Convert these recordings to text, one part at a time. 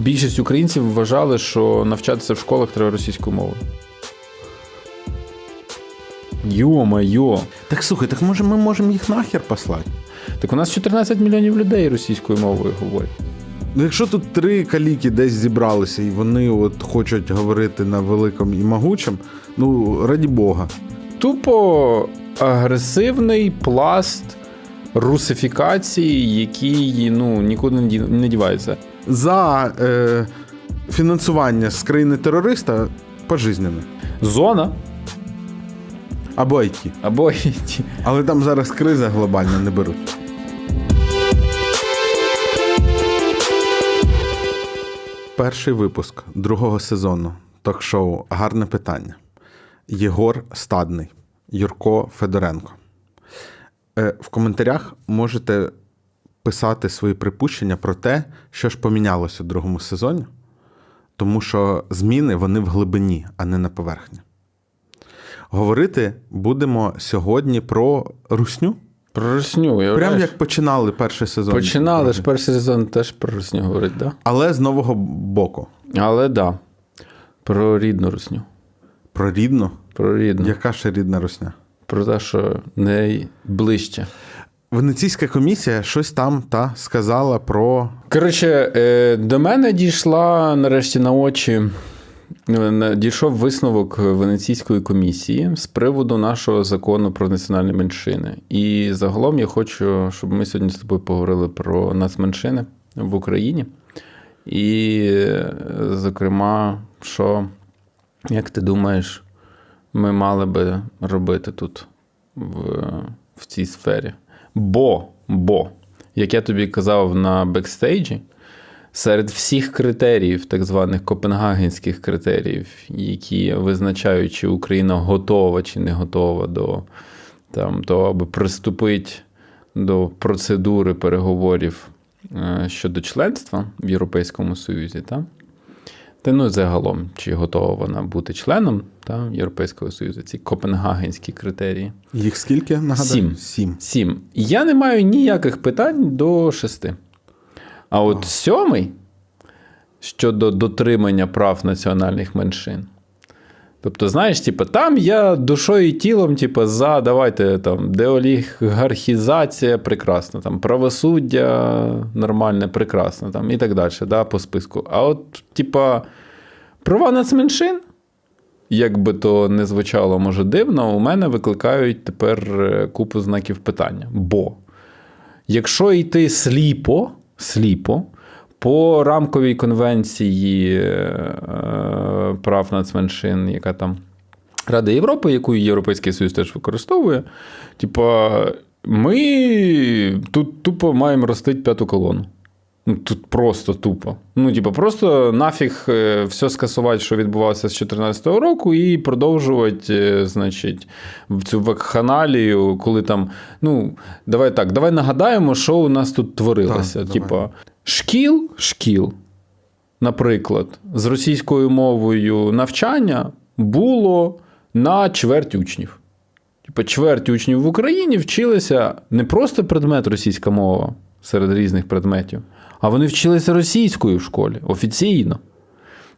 більшість українців вважали, що навчатися в школах треба російською мовою. Йо-майо. Так слухай, так може ми можемо їх нахер послати? Так у нас 14 мільйонів людей російською мовою говорять. Ну, якщо тут три каліки десь зібралися, і вони от хочуть говорити на великому і могучому, ну раді Бога. Тупо агресивний пласт русифікації, який ну, нікуди не дівається. За е, фінансування з країни терориста пожизненно. Зона. Або IT. Або IT. Але там зараз криза глобальна не беруть. Перший випуск другого сезону ток-шоу Гарне питання. Єгор Стадний, Юрко Федоренко. Е, в коментарях можете писати свої припущення про те, що ж помінялося у другому сезоні, тому що зміни вони в глибині, а не на поверхні. Говорити будемо сьогодні про русню. Про русню. Я Прям як починали перший сезон. Починали ж перший сезон теж про русню говорить, да? Але з нового боку. Але так. Да. Про рідну русню. Про рідну? Про рідну. Яка ще рідна русня? Про те, що найближче. Венеційська комісія щось там та сказала про. Коротше, е, до мене дійшла нарешті на очі Ну, дійшов висновок Венеційської комісії з приводу нашого закону про національні меншини. І загалом я хочу, щоб ми сьогодні з тобою поговорили про нацменшини в Україні. І, зокрема, що, як ти думаєш, ми мали би робити тут в, в цій сфері? Бо, бо, як я тобі казав на бекстейджі, серед всіх критеріїв, так званих копенгагенських критеріїв, які визначають, чи Україна готова чи не готова до там, того, аби приступити до процедури переговорів е, щодо членства в Європейському Союзі. Та? Та ну загалом, чи готова вона бути членом та, Європейського Союзу, ці копенгагенські критерії. Їх скільки нагадаю? Сім. Сім. Сім. Я не маю ніяких питань до шести. А от сьомий щодо дотримання прав національних меншин. Тобто, знаєш, типу, там я душою і тілом, типу, за давайте там деолігархізація прекрасно, там правосуддя нормальне, прекрасно, там, і так далі, да, по списку. А от, типа, права нацменшин, як би то не звучало, може, дивно, у мене викликають тепер е, купу знаків питання. Бо якщо йти сліпо, сліпо, по рамковій конвенції е, прав нацменшин, яка там Рада Європи, яку Європейський Союз теж використовує, типа, ми тут тупо маємо ростити п'яту колону. Ну, Тут просто тупо. Ну, типу, просто нафіг е, все скасувати, що відбувалося з 2014 року, і продовжувати, е, значить, цю вакханалію, коли там. Ну, давай так, давай нагадаємо, що у нас тут творилося. Типа, шкіл, шкіл, наприклад, з російською мовою навчання було на чверть учнів. Типа, чверть учнів в Україні вчилися не просто предмет російська мова серед різних предметів. А вони вчилися російською в школі офіційно.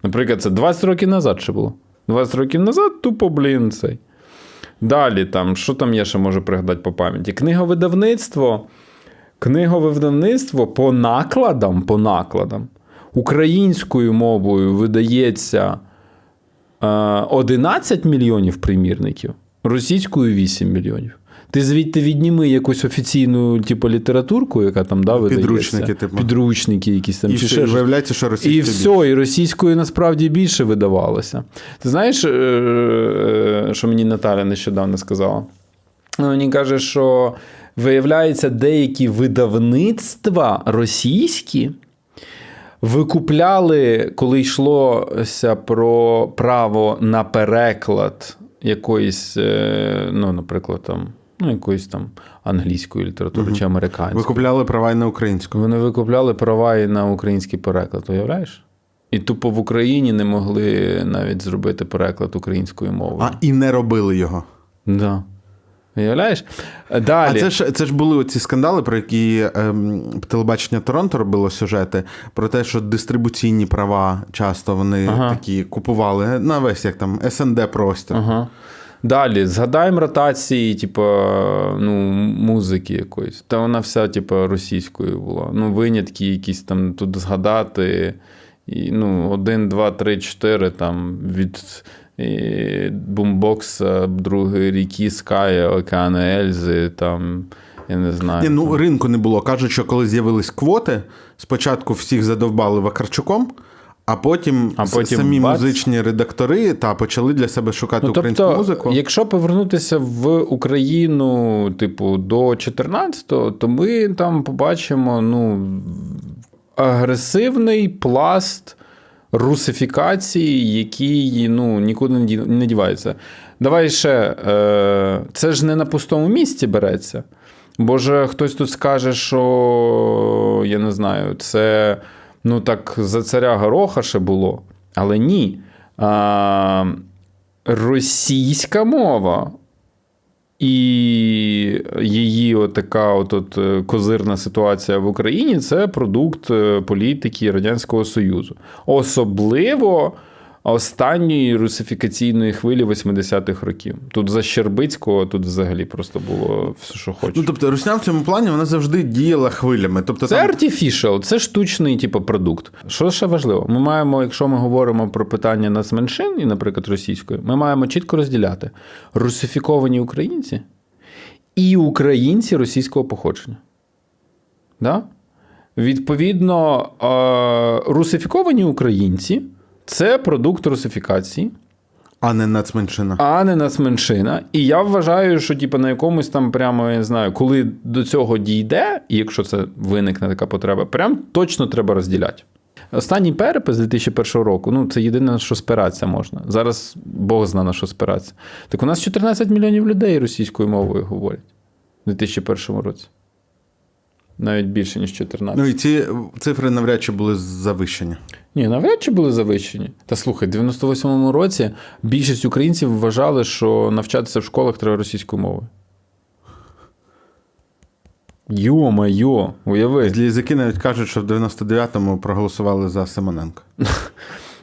Наприклад, це 20 років назад ще було. 20 років назад тупо, блін, цей. Далі, там, що там я ще можу пригадати по пам'яті? Книговидавництво. Книговидавництво по накладам, по накладам українською мовою видається 11 мільйонів примірників, російською 8 мільйонів. Ти звідти відніми якусь офіційну, типу, літературку, яка там да, видається. Підручники, типу. Підручники якісь там. І чи все, виявляється, що російською І все, і російською насправді більше видавалося. Ти знаєш, е, е, що мені Наталя нещодавно сказала? Мені каже, що виявляється, деякі видавництва російські. Викупляли, коли йшлося про право на переклад якоїсь, е, ну, наприклад, там ну, якоїсь там англійської літератури угу. чи американської. Викупляли права і на українську. Вони викупляли права і на український переклад, уявляєш? І тупо в Україні не могли навіть зробити переклад українською мовою. А і не робили його. Да. Уявляєш? Далі. А це ж це ж були оці скандали, про які ем, телебачення Торонто робило сюжети, про те, що дистрибуційні права часто вони ага. такі купували на весь як там СНД простір. Ага. Далі, згадаємо ротації, типу, ну, музики якоїсь. Та вона вся, типу, російською була. Ну, винятки якісь там тут згадати. І, ну, Один, два, три, чотири там від бумбокса, другої ріки, Ская, Океану Ельзи, там. Я не знаю. Ні, ну ринку не було. Кажуть, що коли з'явились квоти, спочатку всіх задовбали Вакарчуком, а потім, а потім самі бац. музичні редактори та почали для себе шукати ну, українську тобто, музику. Якщо повернутися в Україну, типу, до 14-го, то ми там побачимо ну, агресивний пласт русифікації, які ну, нікуди не діваються. Давай ще, е, це ж не на пустому місці береться. Бо ж хтось тут скаже, що я не знаю, це ну так за царя Гороха ще було. Але ні. А, Російська мова і її така от, от е, козирна ситуація в Україні це продукт е, політики Радянського Союзу. Особливо останньої русифікаційної хвилі 80-х років. Тут за Щербицького тут взагалі просто було все, що хочеш. Ну, тобто, Русня в цьому плані вона завжди діяла хвилями. Тобто, Це там... artificial, це штучний типу, продукт. Що ще важливо? Ми маємо, якщо ми говоримо про питання нацменшин, і, наприклад, російської, ми маємо чітко розділяти русифіковані українці і українці російського походження. Да? Відповідно, русифіковані українці. Це продукт русифікації. А не нацменшина. А не нацменшина. І я вважаю, що типу, на якомусь там прямо я не знаю, коли до цього дійде, і якщо це виникне така потреба, прям точно треба розділяти. Останній перепис 2001 року ну це єдине, на що спиратися можна. Зараз Бог знає, на що спиратися. Так у нас 14 мільйонів людей російською мовою говорять у 2001 році. Навіть більше, ніж 14. Ну і ці цифри навряд чи були завищені. Ні, навряд чи були завищені. Та слухай, в 98-му році більшість українців вважали, що навчатися в школах треба російською мовою. Йо-майо, уяви. Язики навіть кажуть, що в 99-му проголосували за Симоненко.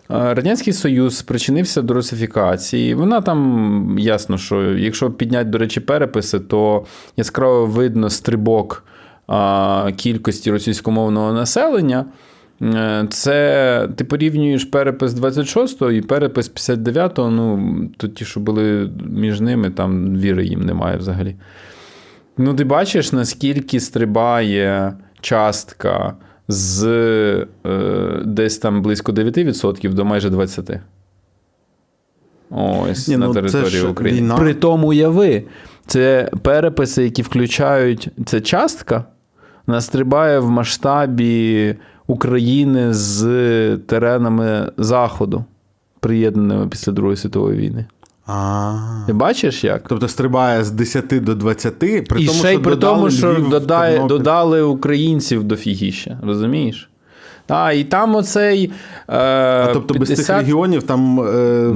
Радянський Союз спричинився до русифікації. Вона там ясно, що якщо підняти, до речі, переписи, то яскраво видно стрибок кількості російськомовного населення. Е, це ти порівнюєш перепис 26-го і перепис 59-го. Ну, то ті, що були між ними, там віри їм немає взагалі. Ну, ти бачиш, наскільки стрибає частка з е, десь там близько 9% до майже 20%. Ось Ні, на ну, території України. Війна. При тому уяви, це переписи, які включають це частка, настрибає в масштабі України з теренами Заходу, приєднаними після Другої світової війни. А. Ти бачиш як? Тобто стрибає з 10 до 20, при І тому, ще й при тому, що додає, додали українців до фігіща, розумієш? А, і там оцей. Е, а тобто 50... без цих регіонів там е,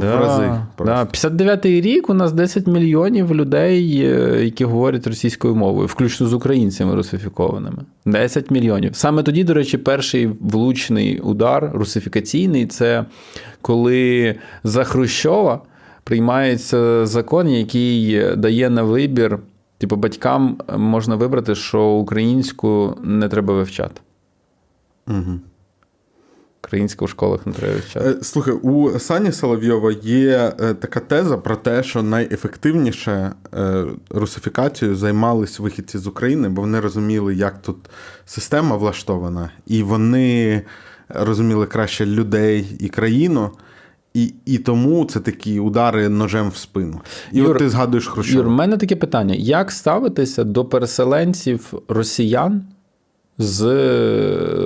да, в рази. Да. 59-й рік у нас 10 мільйонів людей, е, які говорять російською мовою, включно з українцями русифікованими. 10 мільйонів. Саме тоді, до речі, перший влучний удар русифікаційний це коли за Хрущова приймається закон, який дає на вибір. Типу, батькам можна вибрати, що українську не треба вивчати. Угу. Українську в школах не треба вивчати. Е, слухай, у Сані Соловйова є е, така теза про те, що найефективніше е, русифікацією займались вихідці з України, бо вони розуміли, як тут система влаштована, і вони розуміли краще людей і країну. І і тому це такі удари ножем в спину. І Юр, от ти згадуєш Хрущова. Юр, у мене таке питання: як ставитися до переселенців росіян з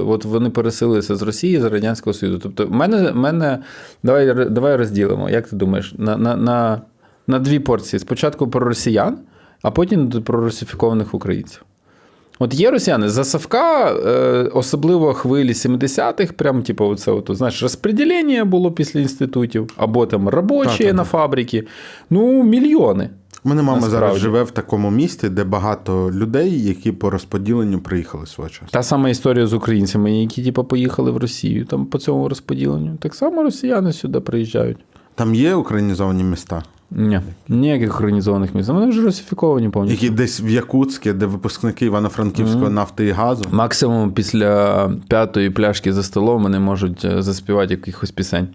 от вони переселилися з Росії з Радянського Союзу. Тобто, в мене мене давай давай розділимо. Як ти думаєш, на, на, на, на дві порції: спочатку про росіян, а потім про русифікованих українців. От є росіяни за Савка, е, особливо хвилі 70-х, прям типу, оце, от, знаєш, розподілення було після інститутів, або там робочі на фабрики. Ну, мільйони. Мене мама Насправді. зараз живе в такому місті, де багато людей, які по розподіленню приїхали свого часу. Та сама історія з українцями, які типу, поїхали в Росію там по цьому розподіленню. Так само росіяни сюди приїжджають. Там є українізовані міста, Ні, ніяких організованих міст. Вони вже русифіковані повністю. які десь в Якутське, де випускники Івано-Франківської нафти і газу. Максимум після п'ятої пляшки за столом вони можуть е, заспівати якихось пісень.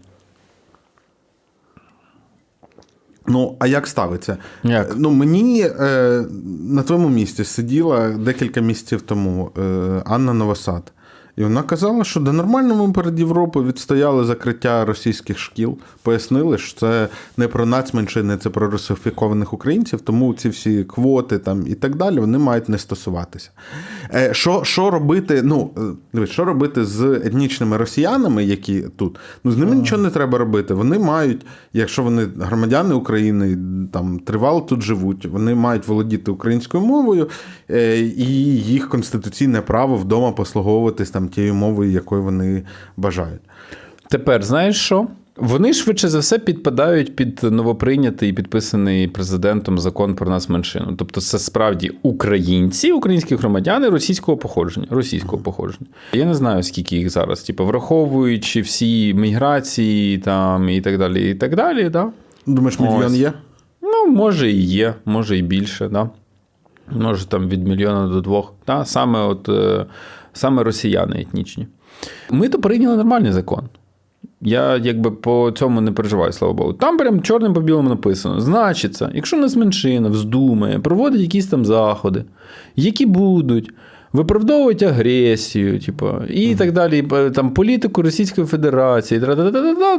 Ну, а як ставиться? Як? Ну, мені е, на твоєму місці сиділа декілька місяців тому е, Анна Новосад. І вона казала, що до нормально ми перед Європою відстояли закриття російських шкіл, пояснили, що це не про нацменшини, це про русифікованих українців, тому ці всі квоти там і так далі вони мають не стосуватися. Е, що, що робити? Ну, е, дивись, що робити з етнічними росіянами, які тут? Ну, з ними нічого не треба робити. Вони мають, якщо вони громадяни України, там тривало тут живуть, вони мають володіти українською мовою, е, і їх конституційне право вдома послуговуватись там тією мовою, якою вони бажають. Тепер знаєш що? Вони швидше за все підпадають під новоприйнятий і підписаний президентом закон про нас меншину. Тобто, це справді українці, українські громадяни російського походження. Російського походження. Я не знаю, скільки їх зараз, типу, враховуючи всі міграції там і так далі, і так далі. Да? Думаєш, мільйон Ось. є? Ну, може і є, може і більше, да? може там від мільйона до двох. Да? Саме, от, е, саме росіяни етнічні. Ми то прийняли нормальний закон. Я якби по цьому не переживаю, слава Богу. Там прям чорним по білому написано: значиться, якщо нас меншина вздумає, проводить якісь там заходи, які будуть. Виправдовують агресію, типу, і так далі, там політику Російської Федерації,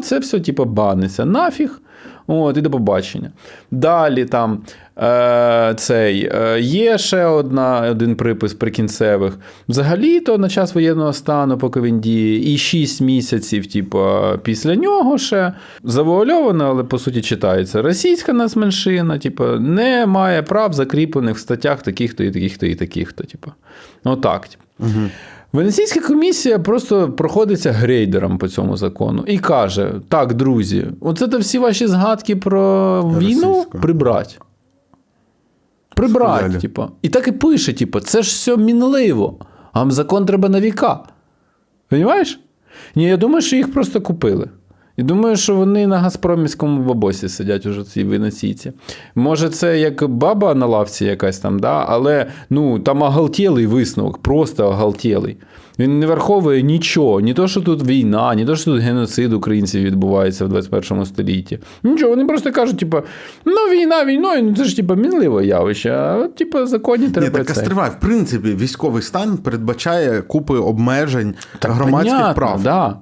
це все, типу, баниться. Нафіг. От, і до побачення. Далі там е, цей, е, є ще одна, один припис прикінцевих. Взагалі-то на час воєнного стану, поки він діє, і 6 місяців, типу, після нього ще завуальовано, але по суті читається. Російська нацменшина, типу, не має прав закріплених в статтях таких-то і таких-то і таких-то. Типу. Отак. Угу. Венеційська комісія просто проходиться грейдером по цьому закону і каже: так, друзі, оце то всі ваші згадки про війну прибрать. Прибрать, типа. типу. І так і пише: типу, це ж все мінливо. А закон треба на віка. Понімаєш? Ні, я думаю, що їх просто купили. І думаю, що вони на Газпромівському бабосі сидять уже ці венеційці. Може, це як баба на лавці якась там, да? але ну, там оголтілий висновок, просто оголтілий. Він не враховує нічого, ні то, що тут війна, ні то, що тут геноцид українців відбувається в 21 столітті. Нічого, вони просто кажуть, типу, ну війна війною, ну це ж типу, мінливе явище, а от, типу, законі Ні, так стривай. В принципі, військовий стан передбачає купи обмежень громадських понятно, прав. Да.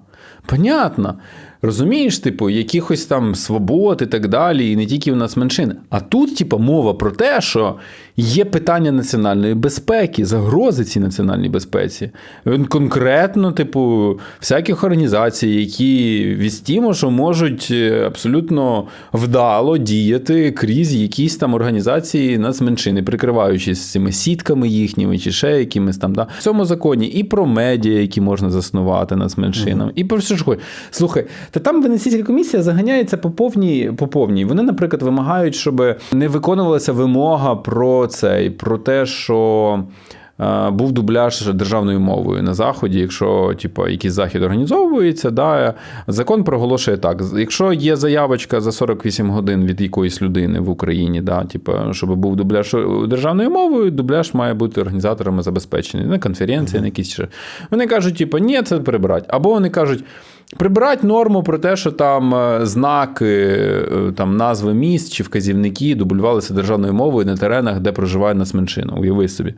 Понятно. Розумієш, типу, якихось там свобод і так далі, і не тільки в нас меншини. А тут, типу, мова про те, що є питання національної безпеки, загрози цій національній безпеці. Конкретно, типу, всяких організацій, які вістімо, що можуть е, абсолютно вдало діяти крізь якісь там організації нацменшини, прикриваючись цими сітками їхніми чи ще якимись там. Да? В цьому законі і про медіа, які можна заснувати нацменшинам, і про все ж хочеш. Слухай, та там Венеційська комісія заганяється по повній, по повній. Вони, наприклад, вимагають, щоб не виконувалася вимога про цей, про те, що. Е, Був дубляж державною мовою на заході, якщо типу, якийсь захід організовується, да, закон проголошує так: якщо є заявочка за 48 годин від якоїсь людини в Україні, да, типу, щоб був дубляж державною мовою, дубляж має бути організаторами забезпечений на конференції, на якісь ще. Вони кажуть, типу, ні, це прибрати. Або вони кажуть. Прибирати норму про те, що там е, знаки, е, там назви міст чи вказівники дублювалися державною мовою на теренах, де проживає нацменшина. Уяви собі.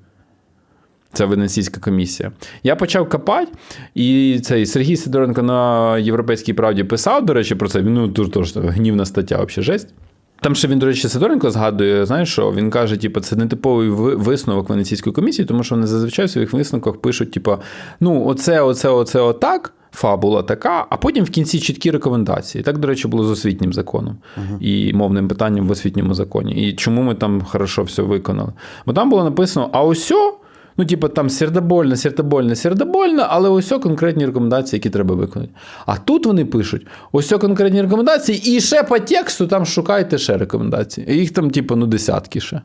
Це Венеційська комісія. Я почав копати, і цей Сергій Сидоренко на Європейській правді писав, до речі, про це. Він ну, дуже, дуже гнівна стаття, взагалі жесть. Там ще він, до речі, Сидоренко згадує, знаєш що? Він каже, типу, це не типовий висновок Венеційської комісії, тому що вони зазвичай в своїх висновках пишуть, типу, ну, оце, оце, оце, отак. Фабула така, а потім в кінці чіткі рекомендації. Так, до речі, було з освітнім законом і мовним питанням в освітньому законі. І чому ми там хорошо все виконали? Бо там було написано: а ось Ну, типу, там сердобольно, сердобольно, сердобольно, але ось конкретні рекомендації, які треба виконати. А тут вони пишуть: ось конкретні рекомендації, і ще по тексту там шукайте ще рекомендації. І їх там, типу, ну, десятки ще.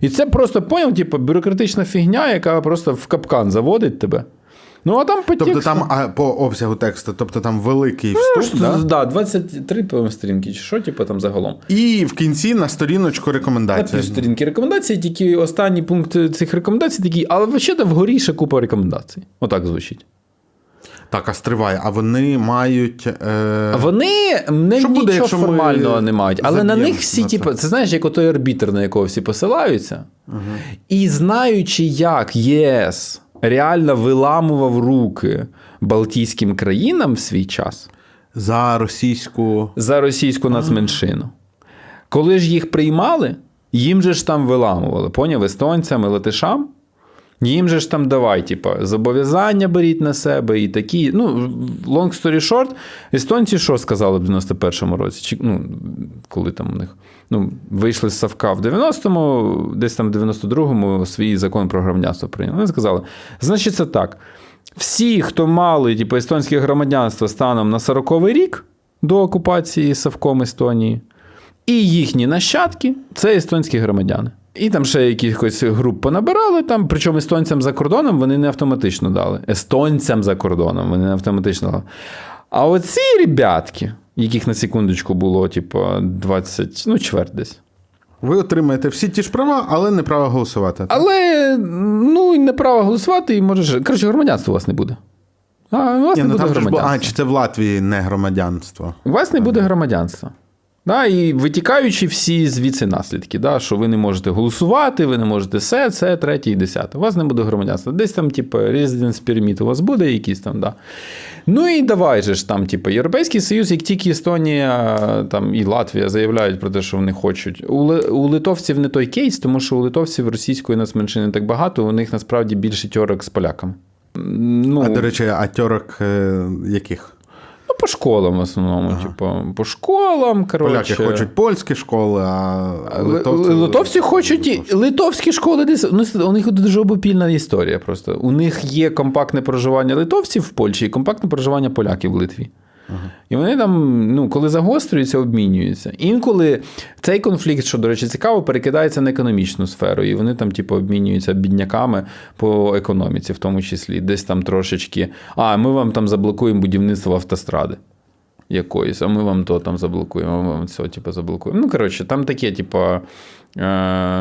І це просто поняв, типу, бюрократична фігня, яка просто в капкан заводить тебе. Ну, а там по Тобто тексту... там а, по обсягу тексту, тобто там великий Ну, вступ, що, да? да, 23 по сторінки, чи що, типу, там загалом. і в кінці на сторіночку рекомендацій. На рекомендації. півсторінки рекомендацій, тільки останній пункт цих рекомендацій такий, але взагалі вгорі ще купа рекомендацій. Отак звучить. Так, а стривай, а вони мають. Е... Вони не Що буде, нічого якщо ми не мають, але на них всі, на це? типу, це знаєш, як отой арбітр, на якого всі посилаються. І знаючи, як ЄС реально виламував руки Балтійським країнам в свій час За російську. за російську нацменшину. Коли ж їх приймали, їм же ж там виламували, поняв, естонцям і латишам. Їм же ж там давай, типа, зобов'язання беріть на себе і такі. Ну, long story short, естонці що сказали в 91-му році? Чи, ну, коли там у них ну, вийшли з Савка в 90-му, десь там в 92-му свій закон про громадянство прийняли. Вони сказали: значить, це так. Всі, хто мали типу, естонське громадянство станом на 40-й рік до окупації Савком Естонії, і їхні нащадки це естонські громадяни. І там ще якихось груп понабирали, там, причому естонцям за кордоном вони не автоматично дали. Естонцям за кордоном вони не автоматично дали. А оці ребятки, яких на секундочку було, типу, 20, ну, чверть десь. Ви отримаєте всі ті ж права, але не право голосувати. Але ну, і не право голосувати, і може. Коротше, громадянства у вас не буде. А, у вас Ні, не ну, буде там же ж а, чи це в Латвії не громадянство? У вас не буде громадянства. Да, і витікаючи всі звідси наслідки, да, що ви не можете голосувати, ви не можете все, це, третє і десяте. У вас не буде громадянства. Десь там, типу, residence permit у вас буде якийсь там, да. Ну і давай же ж там, типу, Європейський Союз, як тільки Естонія там, і Латвія заявляють про те, що вони хочуть. У, у литовців не той кейс, тому що у литовців російської нацменшини не так багато, у них насправді більше тьорок з поляками. Ну, А до речі, а тьорок е, яких? Ну, по школам в основному. Типу, по школам, коротше. Поляки хочуть польські школи, а Литовці, литовці хочуть і- литовські школи десь. Ну, у них дуже обопільна історія. Просто у них є компактне проживання литовців в Польщі і компактне проживання поляків в Литві. І вони там, ну, коли загострюються, обмінюються. Інколи цей конфлікт, що, до речі, цікаво, перекидається на економічну сферу, і вони там, типу, обмінюються бідняками по економіці, в тому числі. Десь там трошечки. А, ми вам там заблокуємо будівництво автостради якоїсь, а ми вам то там заблокуємо, ми вам цього типу, заблокуємо. Ну, коротше, там таке, типу, е,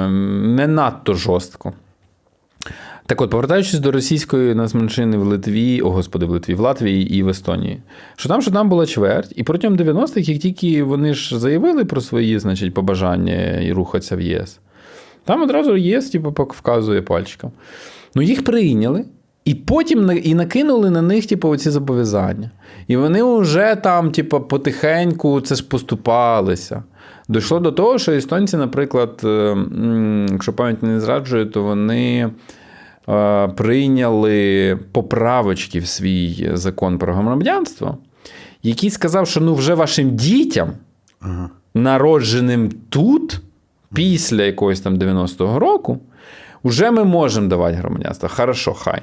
не надто жорстко. Так от, повертаючись до російської нацменшини в Литві, о господи, в Литві, в Латвії і в Естонії, що там, що там була чверть, і протягом 90-х, як тільки вони ж заявили про свої, значить, побажання і рухатися в ЄС, там одразу ЄС, типу, вказує пальчиком. Ну, їх прийняли, і потім і накинули на них, типу, оці зобов'язання. І вони вже там, типу, потихеньку це ж поступалися. Дійшло до того, що естонці, наприклад, е, якщо пам'ять не зраджує, то вони прийняли поправочки в свій закон про громадянство, який сказав, що ну вже вашим дітям, Ага. народженим тут, після якогось там 90-го року, вже ми можемо давати громадянство. Хорошо, хай.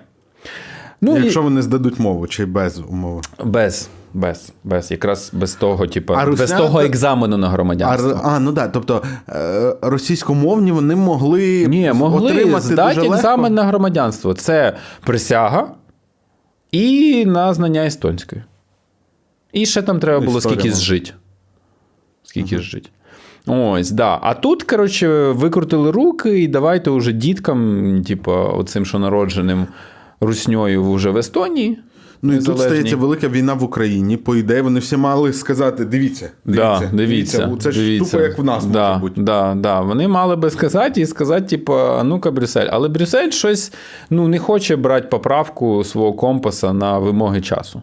Ну, Якщо вони здадуть мову чи без умови. і без, без, без, якраз без того, типу, А без русня- того екзамену на громадянство. р- а, ну так, тобто е, російськомовні вони могли, Ні, могли отримати здати дуже екзамен легко. на громадянство. Це присяга і на знання естонської. І ще там треба було Історія, скільки зжити. Скільки зжити. Ось, да. А тут, коротше, викрутили руки, і давайте уже діткам, типу, оцим, що народженим русньою вже в Естонії. Ну і тут стається велика війна в Україні. По ідеї, вони всі мали сказати: дивіться, Да, дивіться, дивіться, Це ж тупо як в нас да, може бути. Да, да. Вони мали би сказати і сказати, типу, ну-ка, Брюссель. Але Брюссель щось ну, не хоче брати поправку свого компаса на вимоги часу.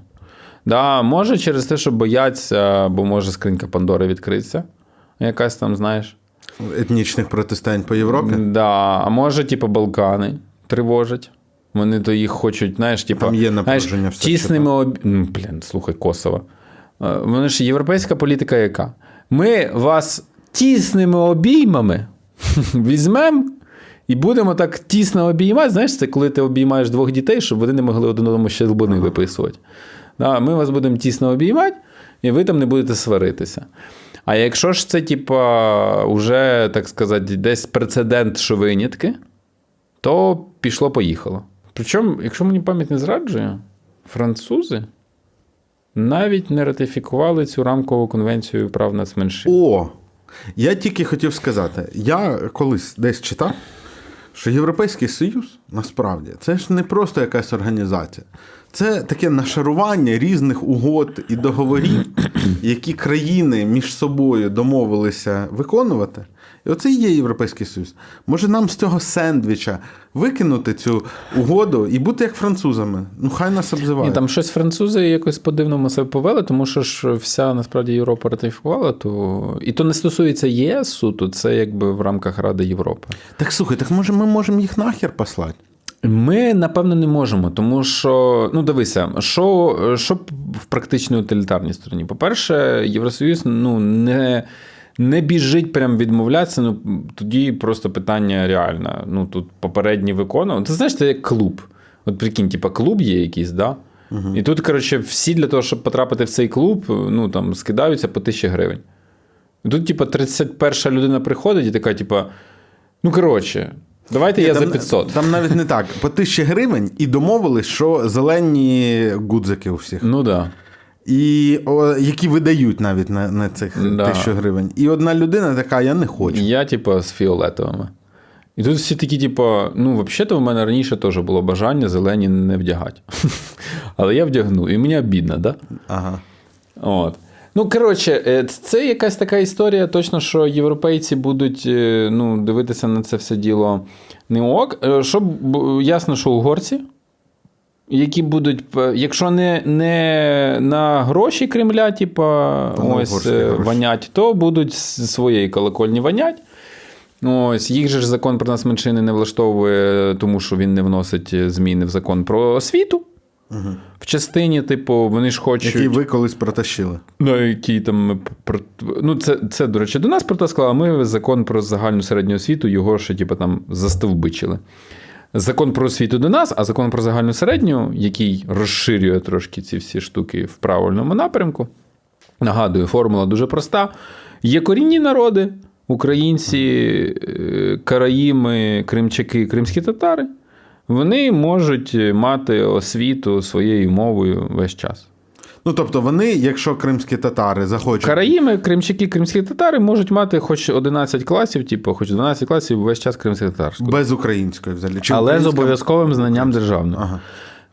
Да, може через те, що бояться, бо може скринька Пандори відкритися. Якась там, знаєш. Етнічних протистоянь по Європі. Да, а може, типу, Балкани тривожать. Вони то їх хочуть, знаєш, типу, Там є знаєш, все тісними об... ну, блін, слухай, Косово. Е, Вони ж європейська політика яка? Ми вас тісними обіймами візьмемо І будемо так тісно обіймати. Знаєш, це коли ти обіймаєш двох дітей, щоб вони не могли один одному ще лбони виписувати. Да, Ми вас будемо тісно обіймати, і ви там не будете сваритися. А якщо ж це, типа, уже, так сказати, десь прецедент, що винятки, то пішло-поїхало. Причому, якщо мені пам'ять не зраджує, французи навіть не ратифікували цю рамкову конвенцію прав нацменшин. О! Я тільки хотів сказати: я колись десь читав, що Європейський Союз насправді це ж не просто якась організація, це таке нашарування різних угод і договорів, які країни між собою домовилися виконувати. І оце і є Європейський Союз. Може нам з цього сендвіча викинути цю угоду і бути як французами. Ну, хай нас обзивають. Ні, там щось французи якось по-дивному себе повели, тому що ж вся насправді Європа ратифікувала, то і то не стосується ЄС суто, це якби в рамках Ради Європи. Так слухай, так може ми можемо їх нахер послати? Ми напевно не можемо, тому що ну дивися, що що в практичній утилітарній стороні. По-перше, Євросоюз ну не не біжить прям відмовлятися. Ну тоді просто питання реальне. Ну тут попередні виконували. Ти знаєш, це як клуб. От прикинь, типа клуб є якийсь, да? Угу. І тут, коротше, всі для того, щоб потрапити в цей клуб, ну там скидаються по тисячі гривень. І тут, типа, 31 людина приходить і така, типа, ну коротше. Давайте Ні, я там, за 500. Там навіть не так. По тисячі гривень і домовились, що зелені гудзики у всіх. Ну так. Да. І о, які видають навіть на на цих да. тисячу гривень. І одна людина така, я не хочу. Я, типу, з фіолетовими. І тут всі такі, типу, ну, взагалі-то в мене раніше теж було бажання зелені не вдягати. Але я вдягну, і мені обідно, да? Ага. От. Ну, коротше, е, це якась така історія, точно, що європейці будуть е, ну, дивитися на це все діло не ок. Е, щоб ясно, що угорці які будуть, якщо не не на гроші Кремля, типа ось е, ванять, то будуть з своєї колокольні ванять. Ось їх же ж закон про нас меншини не влаштовує, тому що він не вносить зміни в закон про освіту. Угу. В частині, типу, вони ж хочуть. Який ви колись протащили. Ну, які там ну, це, це, до речі, до нас протаскали, а ми закон про загальну середню освіту його ще, типу, там застовбичили закон про освіту до нас, а закон про загальну середню, який розширює трошки ці всі штуки в правильному напрямку. Нагадую, формула дуже проста. Є корінні народи, українці, е, караїми, кримчаки, кримські татари. Вони можуть мати освіту своєю мовою весь час. Ну, тобто, вони, якщо кримські татари захочуть. Караїми, кримчаки, кримські татари можуть мати хоч 11 класів, типу, хоч 12 класів весь час кримських татарської. Без української взагалі. Чи Але українська... з обов'язковим знанням державного. Ага.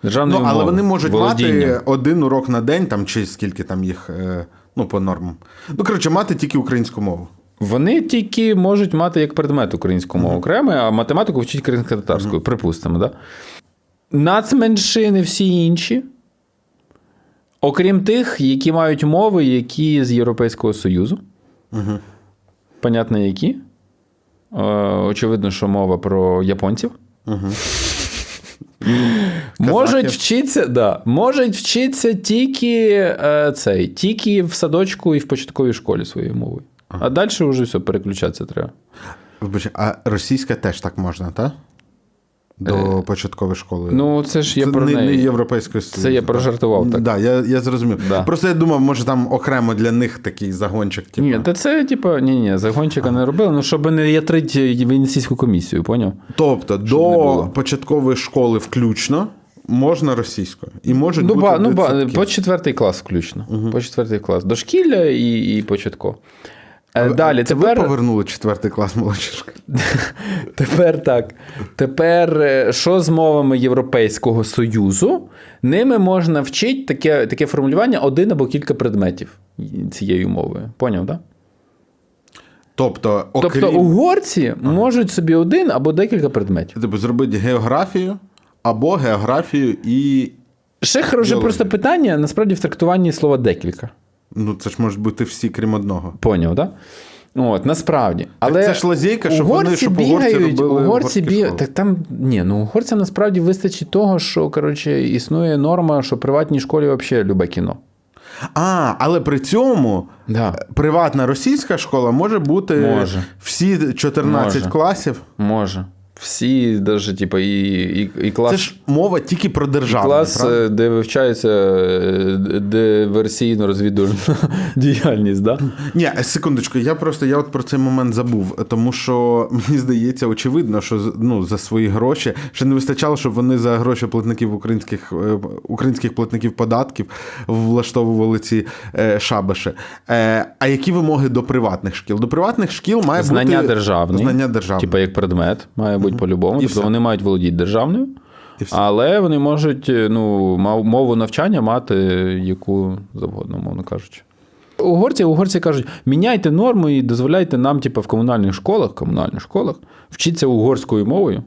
Державної ну, але мови, вони можуть мати один урок на день, там, чи скільки там їх е, ну, по нормам. Ну, коротше, мати тільки українську мову. Вони тільки можуть мати як предмет українську мову окремо, а математику вчить кримсько-татарською, припустимо. Да? Нацменшини всі інші. Окрім тих, які мають мови, які з Європейського Союзу. Угу. Понятно, які. Е, очевидно, що мова про японців. Угу. Можуть вчитися да, можуть вчитися тільки е, цей, тільки в садочку і в початковій школі своєю мовою. Ага. А далі вже все переключатися треба. А російська теж так можна, так? До е, початкової школи. Ну, це ж я це про не, неї. не європейської Це я прожартував. так. Да, я я зрозумів. Да. Просто я думав, може там окремо для них такий загончик. Типу. Ні, та це, типу, ні, ні, загончика ага. не робили, ну щоб не ятрити Венеційську комісію, поняв? Тобто щоб до початкової школи включно. Можна російською. І можуть ну, бути ба, ну, ба, по четвертий клас включно. Угу. По четвертий клас. Дошкілля і і початково. Е, далі, Це тепер... ви повернули четвертий клас молодші Тепер так. Тепер, е, що з мовами Європейського Союзу, ними можна вчити таке таке формулювання один або кілька предметів цією мовою. Поняв, так? Тобто, окрім... тобто угорці ага. можуть собі один або декілька предметів. Тобто зробити географію або географію і. Ще хороше просто питання насправді в трактуванні слова декілька. Ну, це ж можуть бути всі, крім одного. Поняв, так? От, насправді. Але так це ж лазейка, щоб вони щоб бігають, угорці робили угорці бігають. Так там ні, ну угорцям насправді вистачить того, що коротше, існує норма, що в приватній школі взагалі любе кіно. А, але при цьому да. приватна російська школа може бути може. всі 14 може. класів. Може. Всі, навіть, типу, і, і, і клас. Це ж мова тільки про державу. Клас, правда? де вивчається диверсійно розвідувальна діяльність, да? Ні, секундочку, я просто я от про цей момент забув, тому що мені здається, очевидно, що ну, за свої гроші ще не вистачало, щоб вони за гроші платників українських українських платників податків влаштовували ці е, шабаші. Е, А які вимоги до приватних шкіл? До приватних шкіл має знання бути державне, знання державне. Типа як предмет, має бути угу. по-любому. І тобто все. вони мають володіти державною. Але вони можуть ну, мову навчання мати яку завгодно, мовно кажучи. Угорці угорці кажуть, міняйте норму і дозволяйте нам, типу, в комунальних школах, комунальних школах вчитися угорською мовою,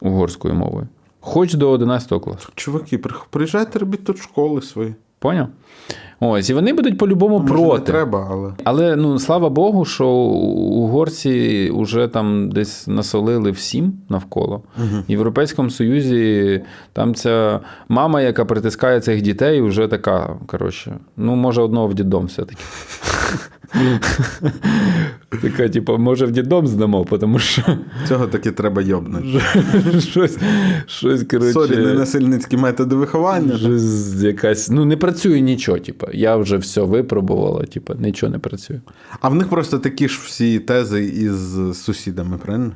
угорською мовою, хоч до 11 класу. Чуваки, приїжджайте, робіть тут школи свої. Поняв? Ось, і вони будуть по-любому Може, проти. Не треба, але Але ну слава Богу, що угорці вже там десь насолили всім навколо. Угу. В Європейському Союзі там ця мама, яка притискає цих дітей, вже така. Коротше, ну, може, одного в дідом все-таки. Така, типу, може, в дідом здамо, тому що. Цього таки треба йобнути. Щось, щось, коротше... Sorry, не насильницькі методи виховання. Щось якась... Ну, не працює нічого, типу. Я вже все випробувала, типу, нічого не працює. А в них просто такі ж всі тези із сусідами, правильно?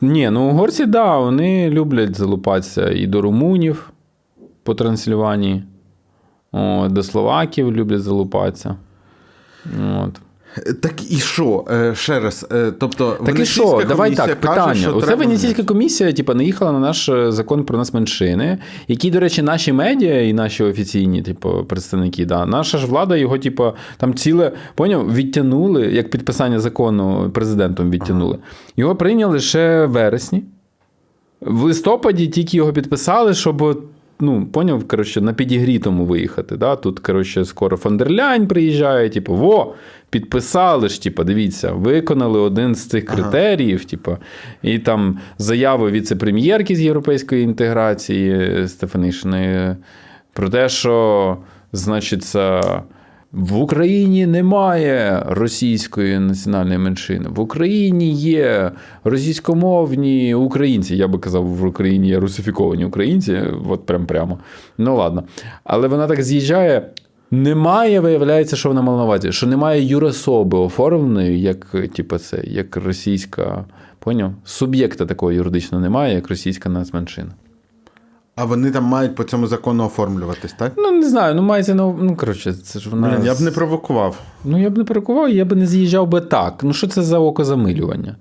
Ні, ну угорці, так, да, вони люблять залупатися і до румунів по Трансильванії, О, до словаків люблять залупатися. От. Так і що? Ще раз. Тобто, так і що? Давай так, питання. Каже, Оце треба... Венеційська комісія типу, наїхала на наш закон про нас меншини, який, до речі, наші медіа і наші офіційні типу, представники, да, наша ж влада його, типу, там ціле поняв, відтягнули, як підписання закону президентом відтягнули. Ага. Його прийняли ще в вересні. В листопаді тільки його підписали, щоб. Ну, поняв, коротше, на підігрітому виїхати. Да? Тут, коротше, скоро Фондерлянь приїжджає, типу, во, підписали ж, типу, дивіться, виконали один з цих критеріїв, ага. типу, і там заяви віце-прем'єрки з європейської інтеграції Стефанішини про те, що, значить, в Україні немає російської національної меншини. В Україні є російськомовні українці. Я би казав, в Україні є русифіковані українці, от прям прямо. Ну ладно. Але вона так з'їжджає. Немає, виявляється, що вона мала на увазі, що немає юрособи оформленої, як типу, це, як російська. Поняв? Суб'єкта такого юридичного немає, як російська нацменшина. А вони там мають по цьому закону оформлюватись, так? Ну, не знаю, ну мається на ну, коротше, це ж вона. Блін, я б не провокував. Ну, я б не провокував, я б не з'їжджав би так. Ну, що це за окозамилювання?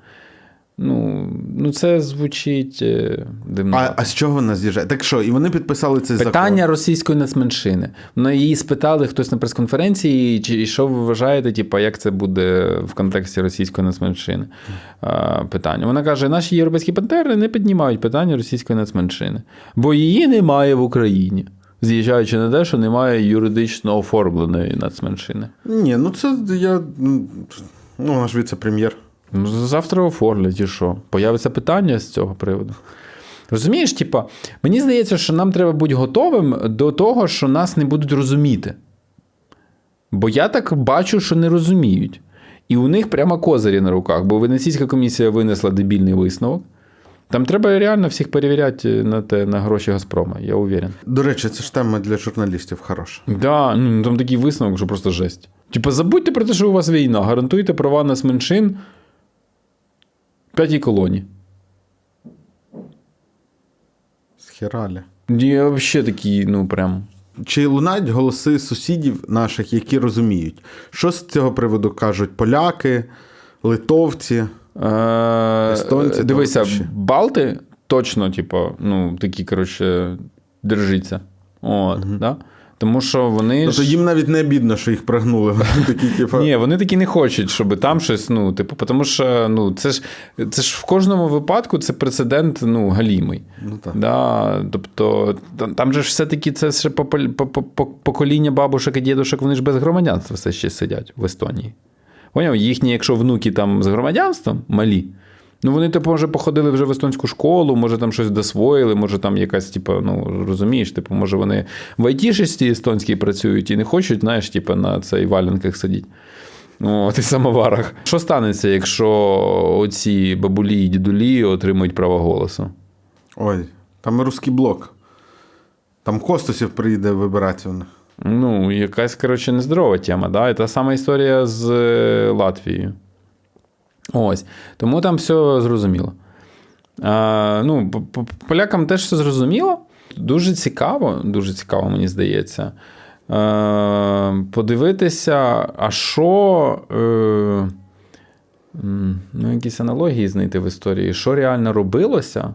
Ну, ну це звучить дивно. А а з чого вона з'їжджає? Так що, і вони підписали цей закон? Питання російської нацменшини. Ну, її спитали хтось на прес-конференції, чи що ви вважаєте, типу, як це буде в контексті російської нацменшини? А, питання. Вона каже: наші європейські партнери не піднімають питання російської нацменшини, бо її немає в Україні. З'їжджаючи на те, що немає юридично оформленої нацменшини. Ні, ну це я. Ну, вона ж віце-прем'єр. Ну, завтра оформлять і що? Появиться питання з цього приводу. Розумієш, типа, мені здається, що нам треба бути готовим до того, що нас не будуть розуміти. Бо я так бачу, що не розуміють. І у них прямо козирі на руках, бо Венеційська комісія винесла дебільний висновок. Там треба реально всіх перевіряти на те, на гроші Газпрома, я уверен. До речі, це ж тема для журналістів хороша. Да, ну там такий висновок, що просто жесть. Типа, забудьте про те, що у вас війна, гарантуйте права нас меншин п'ятій колоні. Схералі. Я взагалі такий, ну прям. Чи лунають голоси сусідів наших, які розуміють, що з цього приводу кажуть поляки, литовці, естонці? Дивися, Балти точно, типу, ну, такі, коротше, держіться. От, угу. да? Тому що вони. Тобто ж... їм навіть не бідно, що їх прогнули. Вони такі, типу... Ні, вони такі не хочуть, щоб там щось. Ну, типу, тому що ну, це ж це ж в кожному випадку це прецедент ну, галімий. Ну, так. Да, Тобто, там же ж все-таки це ще покоління бабушок і дідушок, вони ж без громадянства все ще сидять в Естонії. Поняв? Їхні, якщо внуки там з громадянством малі. Ну, вони, типу, може, походили вже в естонську школу, може там щось досвоїли, може там якась, типу, ну розумієш, типу, може, вони в айтішисті естонській працюють і не хочуть, знаєш, типу, на цей валенках сидіти. От, і самоварах. Що станеться, якщо оці бабулі і дідулі отримують право голосу? Ой, там русський блок. Там Костусів приїде вибирати них. Ну, якась, коротше, нездорова тема. Да? І та сама історія з е, Латвією. Ось. Тому там все зрозуміло. А, ну, Полякам теж все зрозуміло. Дуже цікаво, дуже цікаво, мені здається. Е, Подивитися, а що. Е, ну, якісь аналогії знайти в історії, що реально робилося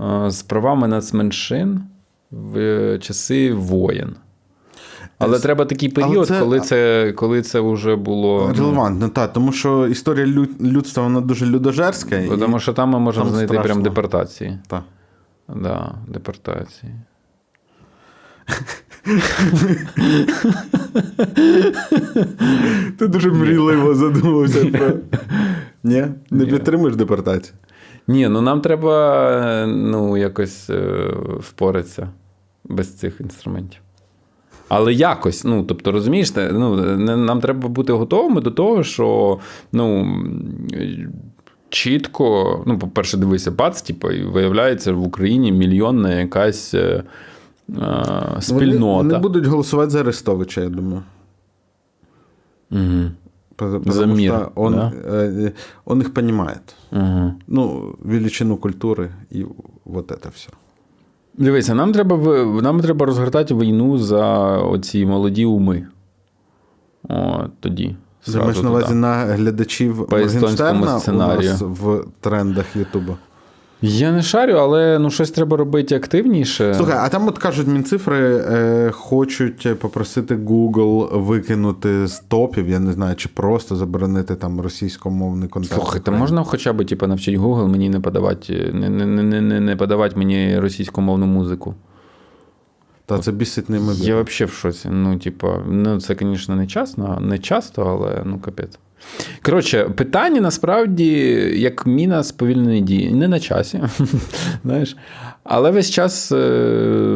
е, з правами нацменшин в часи воєн. Але треба такий період, це... коли це коли це вже було. Ну, Релевантно, так, тому що історія людства вона дуже людожерська. Тому що там ми можемо там знайти страшно. прям депортації. Так. Да, депортації. Ти дуже мрійливо задумався про. Ні? Не підтримуєш депортацію? Ні, ну нам треба ну, якось е, впоратися без цих інструментів. Але якось, ну тобто, розумієш, ну, нам треба бути готовими до того, що ну, чітко, ну, по-перше, дивися, бац, типу, і виявляється, в Україні мільйонна якась е, спільнота. Вони, вони будуть голосувати за Арестовича, я думаю. Угу. Потому за мир, что он, да? э, он их понимает. Угу. Ну, величину культури і вот это все. Дивися, нам треба нам треба розгортати війну за оці молоді уми. О, тоді. Ти маєш на увазі на глядачів Моргенштерна у нас в трендах Ютубу. Я не шарю, але ну щось треба робити активніше. Слухай, а там от кажуть, мінцифри е, хочуть попросити Google викинути з топів, я не знаю, чи просто заборонити там російськомовний контент. Слухай, то можна хоча б типу, навчити Google мені не подавати, не, не, не, не, не подавати мені російськомовну музику. Та це бісить неймовірно. Я взагалі в шоці. Ну, типу, ну це, звісно, не часто, не часто, але ну капець. Коротше, питання насправді як міна сповільної дії. Не на часі. знаєш. Але весь час е,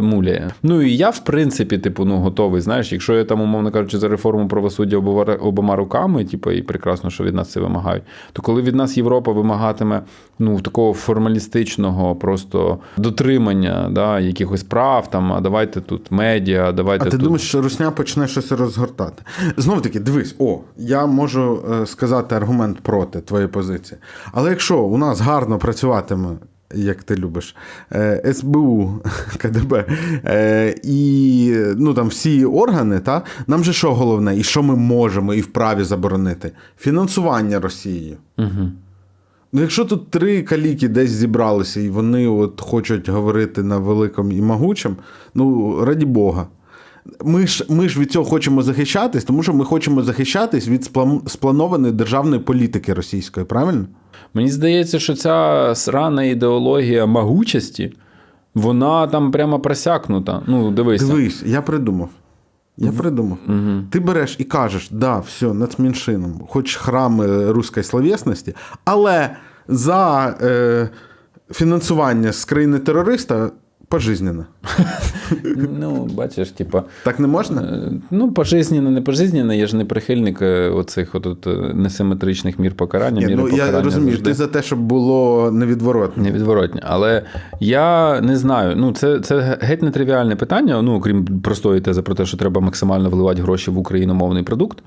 муляє. Ну і я, в принципі, типу, ну, готовий. Знаєш, якщо я там, умовно кажучи, за реформу правосуддя обома руками, типу, і прекрасно, що від нас це вимагають, то коли від нас Європа вимагатиме ну, такого формалістичного просто дотримання да, якихось прав, там, а давайте тут медіа, давайте. А ти тут... думаєш, що Русня почне щось розгортати? Знов таки, дивись, о, я можу е, сказати аргумент проти твоєї позиції. Але якщо у нас гарно працюватиме як ти любиш, е, СБУ, КДБ е, і ну, там всі органи, та, нам же що головне, і що ми можемо і вправі заборонити? Фінансування Росії. Угу. Ну, Якщо тут три каліки десь зібралися, і вони от хочуть говорити на великому і могучому, ну раді Бога. Ми ж ми ж від цього хочемо захищатись, тому що ми хочемо захищатись від спланованої державної політики російської, правильно? Мені здається, що ця срана ідеологія могучості, вона там прямо просякнута. Ну, дивися. Дивись, я придумав. Я придумав. Угу. Ти береш і кажеш, да, все, нацменшинам, хоч храми руської словесності, але за е, фінансування з країни терориста пожизненно. Ну, бачиш, типа. Так не можна? Е, ну, пожизненно, не пожизненно, я ж не прихильник е, оцих от, е, несиметричних мір покарання. Ні, ну, покарання Я розумію, завжди. ти за те, щоб було невідворотне. Невідворотне. Але я не знаю. Ну, це це геть нетривіальне питання, ну, окрім простої тези про те, що треба максимально вливати гроші в україномовний продукт.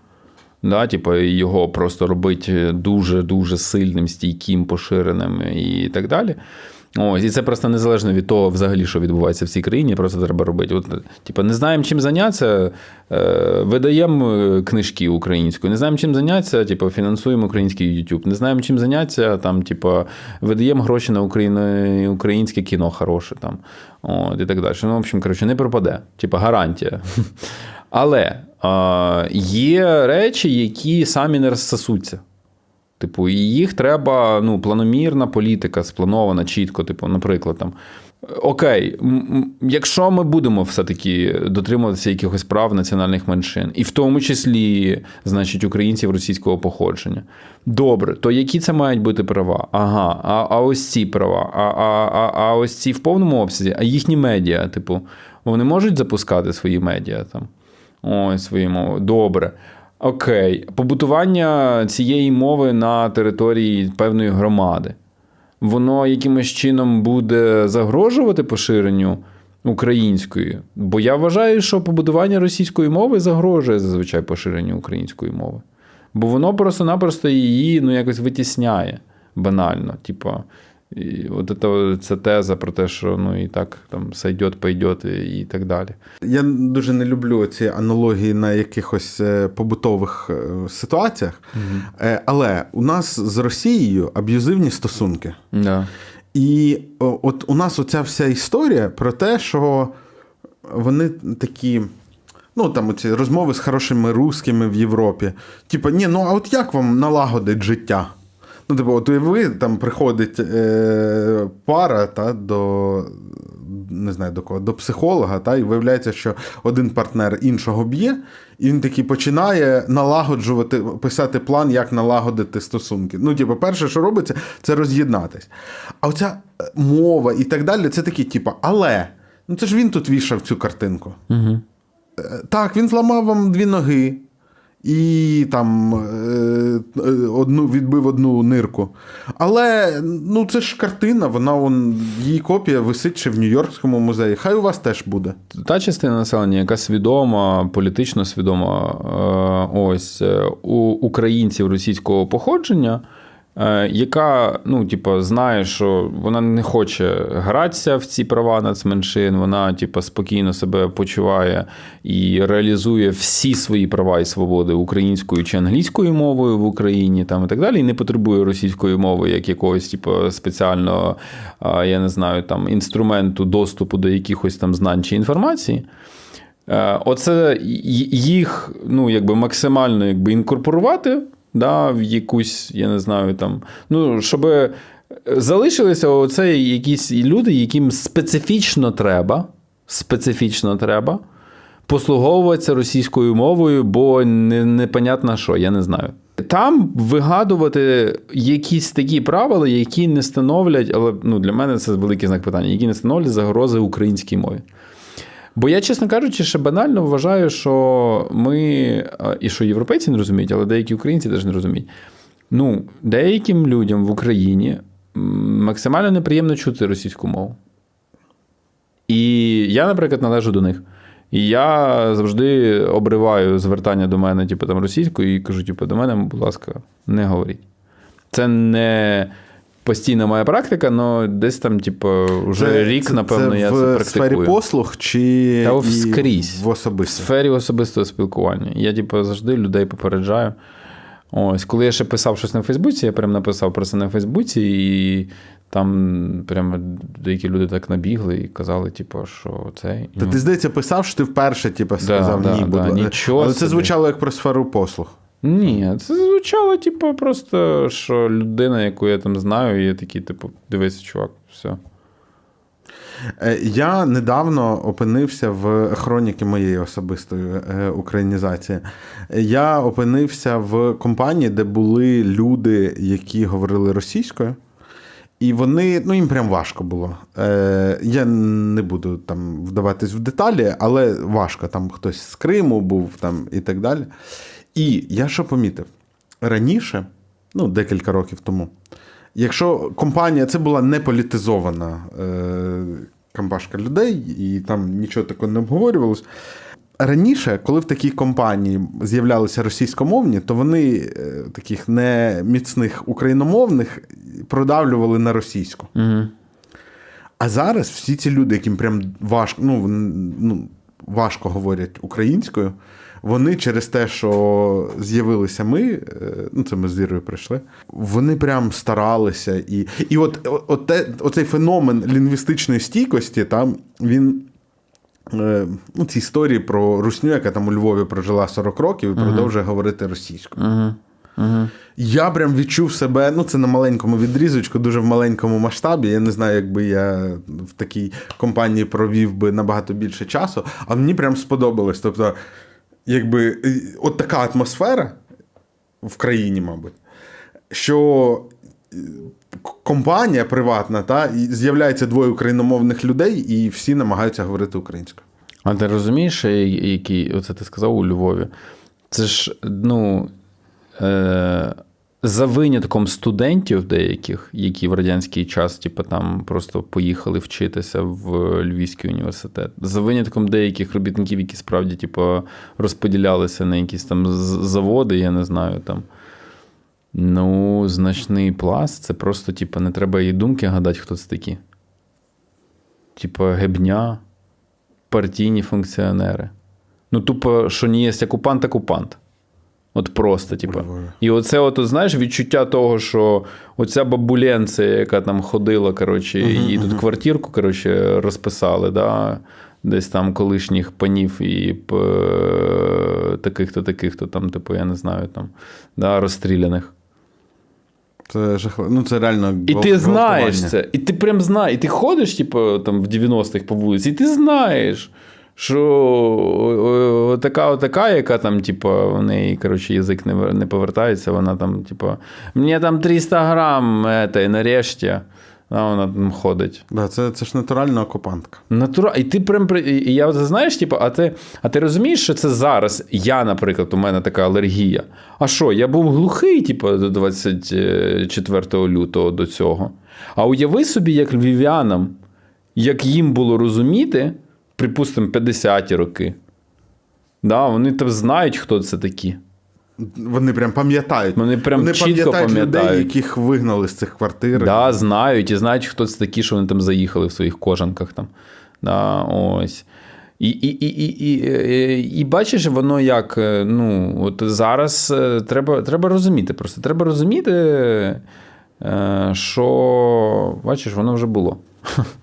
Да, типу, Його просто робити дуже-дуже сильним, стійким, поширеним і так далі. Ось, і це просто незалежно від того, взагалі, що відбувається в цій країні, просто треба робити. От, Типу, не знаємо, чим зайнятися, е, видаємо е, книжки українською, не знаємо, чим зайнятися, типу, фінансуємо український YouTube, не знаємо, чим зайнятися, там, типу, видаємо гроші на Україну, українське кіно хороше там, от, і так далі. Ну, в общем, коротше, не пропаде. Типу, гарантія. Але е, є речі, які самі не розсосуться. Типу, і їх треба ну, планомірна політика, спланована чітко. Типу, наприклад, там. Окей, якщо ми будемо все-таки дотримуватися якихось прав національних меншин, і в тому числі, значить, українців російського походження, добре, то які це мають бути права? Ага, а а ось ці права, а а, а, а ось ці в повному обсязі, а їхні медіа, типу, вони можуть запускати свої медіа там, ось свої мови. Добре. Окей, побутування цієї мови на території певної громади. Воно якимось чином буде загрожувати поширенню української. Бо я вважаю, що побудування російської мови загрожує зазвичай поширенню української мови. Бо воно просто-напросто її ну, якось витісняє банально. Типа, і от це, ця теза про те, що ну і так там сайдет, пойдет і, і так далі. Я дуже не люблю ці аналогії на якихось е, побутових е, ситуаціях, угу. але у нас з Росією аб'юзивні стосунки. Да. І от у нас оця вся історія про те, що вони такі. Ну, там оці розмови з хорошими русскими в Європі. Типа, ні, ну а от як вам налагодить життя? Ну, типу, от ви там приходить е, пара та, до не знаю до кого, до психолога, та, і виявляється, що один партнер іншого б'є, і він такий починає налагоджувати, писати план, як налагодити стосунки. Ну, типу, перше, що робиться, це роз'єднатись. А оця е, мова і так далі, це такі, типу, але ну це ж він тут вішав цю картинку. Угу. Так, він зламав вам дві ноги і там е, одну відбив одну нирку. Але ну це ж картина, вона он, її копія висить ще в Нью-Йоркському музеї. Хай у вас теж буде. Та частина населення, яка свідома, політично свідома, е, ось у українців російського походження. Е, яка ну, типу, знає, що вона не хоче гратися в ці права нацменшин, вона типу, спокійно себе почуває і реалізує всі свої права і свободи українською чи англійською мовою в Україні там, і так далі, і не потребує російської мови як якогось типу, спеціального, я не знаю, там, інструменту доступу до якихось там знань чи інформації. Е, оце їх ну, якби максимально якби, інкорпорувати да, в якусь, я не знаю, там, ну, щоб залишилися оце якісь люди, яким специфічно треба, специфічно треба послуговуватися російською мовою, бо не, непонятно що, я не знаю. Там вигадувати якісь такі правила, які не становлять, але ну, для мене це великий знак питання, які не становлять загрози українській мові. Бо я, чесно кажучи, ще банально вважаю, що ми, і що європейці не розуміють, але деякі українці теж не розуміють. Ну, деяким людям в Україні максимально неприємно чути російську мову. І я, наприклад, належу до них. І я завжди обриваю звертання до мене, типу, там російською, і кажу, типу, до мене, будь ласка, не говоріть. Це не постійна моя практика, але десь там, типу, вже це, рік, це, напевно, це я це практикую. В сфері послуг чи Та скрізь. в особисто? В сфері особистого спілкування. Я, типу, завжди людей попереджаю. Ось, коли я ще писав щось на Фейсбуці, я прям написав про це на Фейсбуці, і там прямо деякі люди так набігли і казали, типу, що це. Та ну... ти, здається, писав, що ти вперше типу, сказав да, ні, да, будь да, нічого Але це звучало як про сферу послуг. Ні, це звучало, типу, просто що людина, яку я там знаю, є такий, типу, дивись, чувак, все. Я недавно опинився в хроніки моєї особистої е, українізації. Я опинився в компанії, де були люди, які говорили російською. І вони, ну їм прям важко було. Е, Я не буду там вдаватись в деталі, але важко. Там хтось з Криму був там і так далі. І я що помітив? Раніше, ну, декілька років тому, якщо компанія це була не політизована е, кампашка людей, і там нічого такого не обговорювалось. Раніше, коли в такій компанії з'являлися російськомовні, то вони е, таких неміцних україномовних продавлювали на російську. Угу. А зараз всі ці люди, яким прям важко ну, ну, важко говорять українською, вони через те, що з'явилися ми, е, ну це ми з вірою прийшли, вони прям старалися. І і от, от те, оцей феномен лінгвістичної стійкості, там він. Е, ну, Ці історії про русню, яка там у Львові прожила 40 років і uh-huh. продовжує говорити російською. Uh-huh. Uh-huh. Я прям відчув себе, ну це на маленькому відрізочку, дуже в маленькому масштабі. Я не знаю, якби я в такій компанії провів би набагато більше часу, а мені прям сподобалось. Тобто, якби от така атмосфера в країні, мабуть, що е, компанія приватна, та, з'являється двоє україномовних людей, і всі намагаються говорити українською. А ти розумієш, який оце ти сказав у Львові? Це ж, ну. Е, за винятком студентів деяких, які в радянський час, типу, там просто поїхали вчитися в Львівський університет. За винятком деяких робітників, які справді, типу, розподілялися на якісь там заводи, я не знаю там. Ну, значний пласт, це просто, типу, не треба її думки гадати, хто це такі. Типа, гебня, партійні функціонери. Ну, тупо, що не є окупант, окупант. От просто, типу. І оце, от, знаєш, відчуття того, що оця бабуленця, яка там ходила, коротше, uh-huh, їй uh-huh. тут квартирку коротше, розписали, да? десь там колишніх панів і таких-то, таких-то, там, типу, я не знаю, там, да, розстріляних. Це жахливо. Ну, це реально. І ти знаєш це. І ти прям знаєш, і ти ходиш, типу, там в 90-х по вулиці, і ти знаєш що така, така, яка там, типу, в неї коротше, язик не не повертається, вона там, типу, мені там 300 грам, это, нарешті. А вона там ходить. Да, Це це ж натуральна окупантка. Натура... І ти прям і я знаєш, типу, а ти а ти розумієш, що це зараз я, наприклад, у мене така алергія. А що, я був глухий, типу, до 24 лютого до цього. А уяви собі, як львів'янам, як їм було розуміти, припустимо, 50-ті роки. Да, Вони там знають, хто це такі. Вони прям пам'ятають. Вони прям вони чітко пам'ятають людей, яких вигнали з цих квартир. Да, знають і знають, хто це такі, що вони там заїхали в своїх кожанках. Там. Да, ось. І і, і, і, і, і бачиш, воно як. Е, ну, от Зараз е, треба треба розуміти. Просто треба розуміти, е, що бачиш, воно вже було.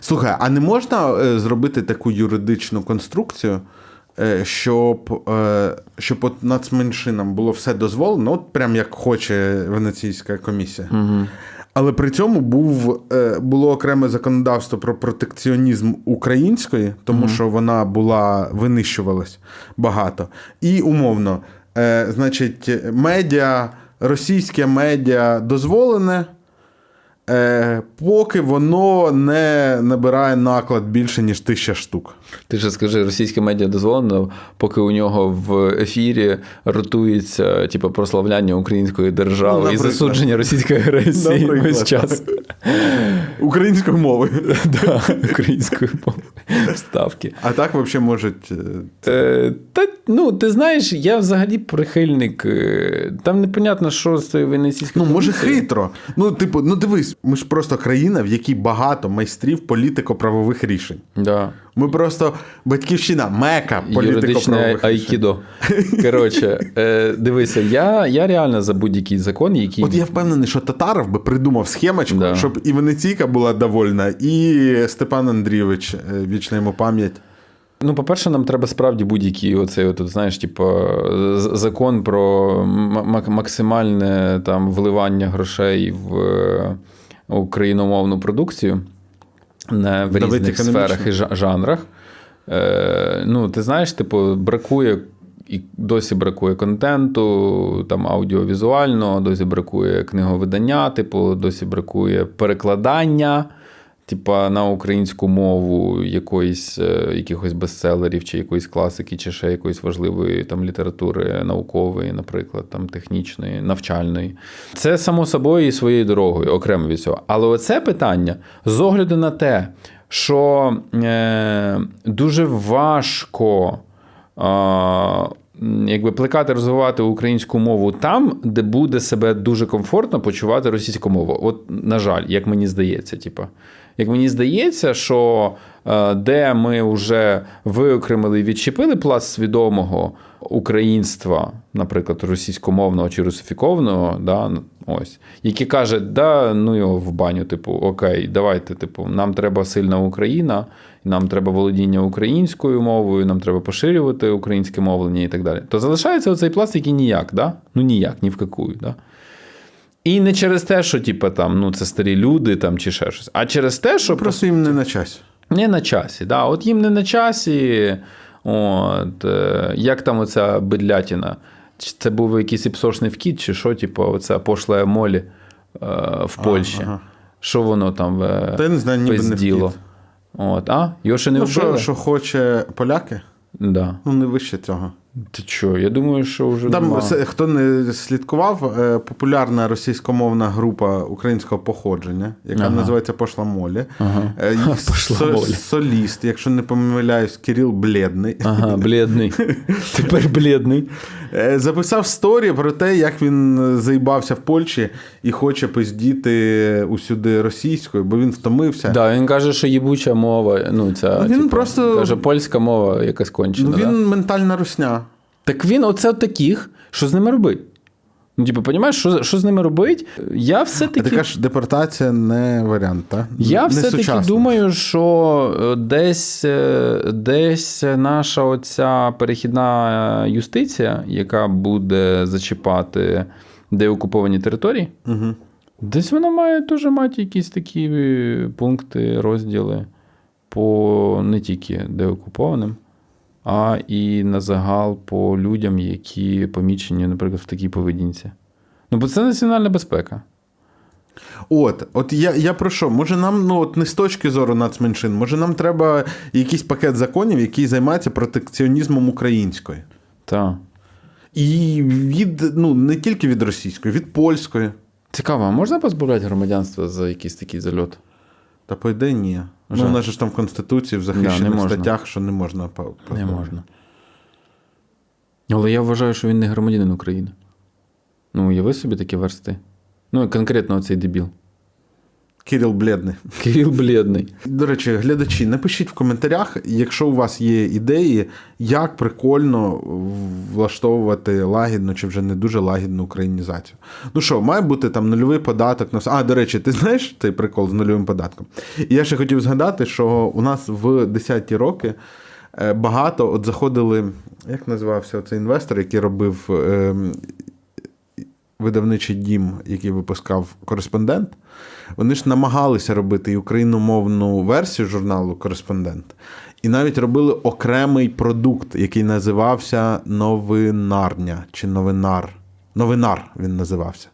Слухай, а не можна е, зробити таку юридичну конструкцію, е, щоб е, щоб от нацменшинам було все дозволено, от прям як хоче Венеційська комісія. Угу. Але при цьому був, було окреме законодавство про протекціонізм української, тому mm що вона була винищувалась багато. І умовно, значить, медіа, російське медіа дозволене. Е, поки воно не набирає наклад більше, ніж тисяча штук. Ти ж скажи, російське медіа дозволено, поки у нього в ефірі ротується типу, прославляння української держави ну, і засудження російської агресії весь час. Українською мовою. Да, Українською мовою. Вставки. А так взагалі можуть. Е, е, та, ну, Ти знаєш, я взагалі прихильник. Там непонятно, що з цією венеційською. Ну, може, хитро. Ну, типу, ну дивись, ми ж просто країна, в якій багато майстрів політико-правових рішень. Да. Ми просто батьківщина, мека політико-правових айкідо. Коротше, е, дивися, я я реально за будь-який закон, який. От я впевнений, що Татаров би придумав схемочку, да. щоб і Венеційка була довольна, і Степан Андрійович, е, вічна йому пам'ять. Ну, по-перше, нам треба справді будь-який оцей, от, знаєш, типу, закон про максимальне там вливання грошей в україномовну продукцію в різних сферах і жанрах. Е, Ну, Ти знаєш, типу, бракує. І досі бракує контенту, там аудіовізуального, досі бракує книговидання, типу, досі бракує перекладання типа на українську мову якоїсь, е, якихось бестселерів, чи якоїсь класики, чи ще якоїсь важливої там літератури наукової, наприклад, там технічної, навчальної. Це само собою і своєю дорогою, окремо від цього. Але оце питання з огляду на те, що е, дуже важко. Е, Якби плекати, розвивати українську мову там, де буде себе дуже комфортно почувати російську мову. От, на жаль, як мені здається, типу. Як мені здається, що е, де ми вже виокремили і відчепили пласт свідомого українства, наприклад, російськомовного чи русифікованого, да, ось, які каже, да, ну його в баню, типу, окей, давайте, типу, нам треба сильна Україна, нам треба володіння українською мовою, нам треба поширювати українське мовлення і так далі. То залишається оцей пласт, який ніяк, да? ну ніяк, ні в какую. Да? І не через те, що типу, там, ну, це старі люди там, чи ще щось, а через те, що. Просто їм не на часі. Не на часі, да. От їм не на часі. От, е, Як там оця бедлятіна? Чи це був якийсь іпсошний вкіт, чи що, типу, оця пошла молі е, в Польщі. Ага. Що воно там е, Та я не знаю, ніби не От, а? Його ще не ну, вбили? Що, що хоче поляки? Да. Ну, не вище цього. Ти що? Я думаю, що вже. Там, нема. хто не слідкував, е, популярна російськомовна група українського походження, яка Ага. називається Пошла Молі. Ага. Е, Пошла со- Молі. соліст, якщо не помиляюсь, Кирил Бледний. Ага, блідний. Тепер блідний. Е, Записав сторі про те, як він е, заїбався в Польщі і хоче пиздіти усюди російською, бо він втомився. Да, він каже, що їбуча мова. Ну, ця, Він типу, просто- каже, польська мова якась кончена. Ну, да? він ментальна русня. Так він оце таких, що з ними робить? Ну, типу, розумієш, що, що з ними робить? Я все-таки. ти кажеш, депортація не варіант, так? Я не все-таки сучасно. думаю, що е, десь, е, десь наша оця перехідна юстиція, яка буде зачіпати деокуповані території, Угу. десь вона має теж мати якісь такі е, пункти, розділи по не тільки деокупованим, а і на загал по людям, які помічені, наприклад, в такій поведінці. Ну, бо це національна безпека. От, от я, я про що? Може, нам ну от не з точки зору нацменшин, може нам треба якийсь пакет законів, який займається протекціонізмом української. Так. І від, ну, не тільки від російської, від польської. Цікаво, а можна позбавляти громадянства за якийсь такий зальот? Та по ідеї ні. Ну, Жаль. у нас же ж там в Конституції в захищених да, статтях, що не можна по- Не можна. Але я вважаю, що він не громадянин України. Ну, уяви собі такі версти. Ну, конкретно оцей дебіл. Кирил Бледний. Кирил блідний. До речі, глядачі, напишіть в коментарях, якщо у вас є ідеї, як прикольно влаштовувати лагідну чи вже не дуже лагідну українізацію. Ну що, має бути там нульовий податок на все. А, до речі, ти знаєш цей прикол з нульовим податком? І я ще хотів згадати, що у нас в 10-ті роки е, багато от заходили, як називався цей інвестор, який робив. Видавничий дім, який випускав кореспондент, вони ж намагалися робити і україномовну версію журналу Кореспондент, і навіть робили окремий продукт, який називався Новинарня чи Новинар. Новинар він називався.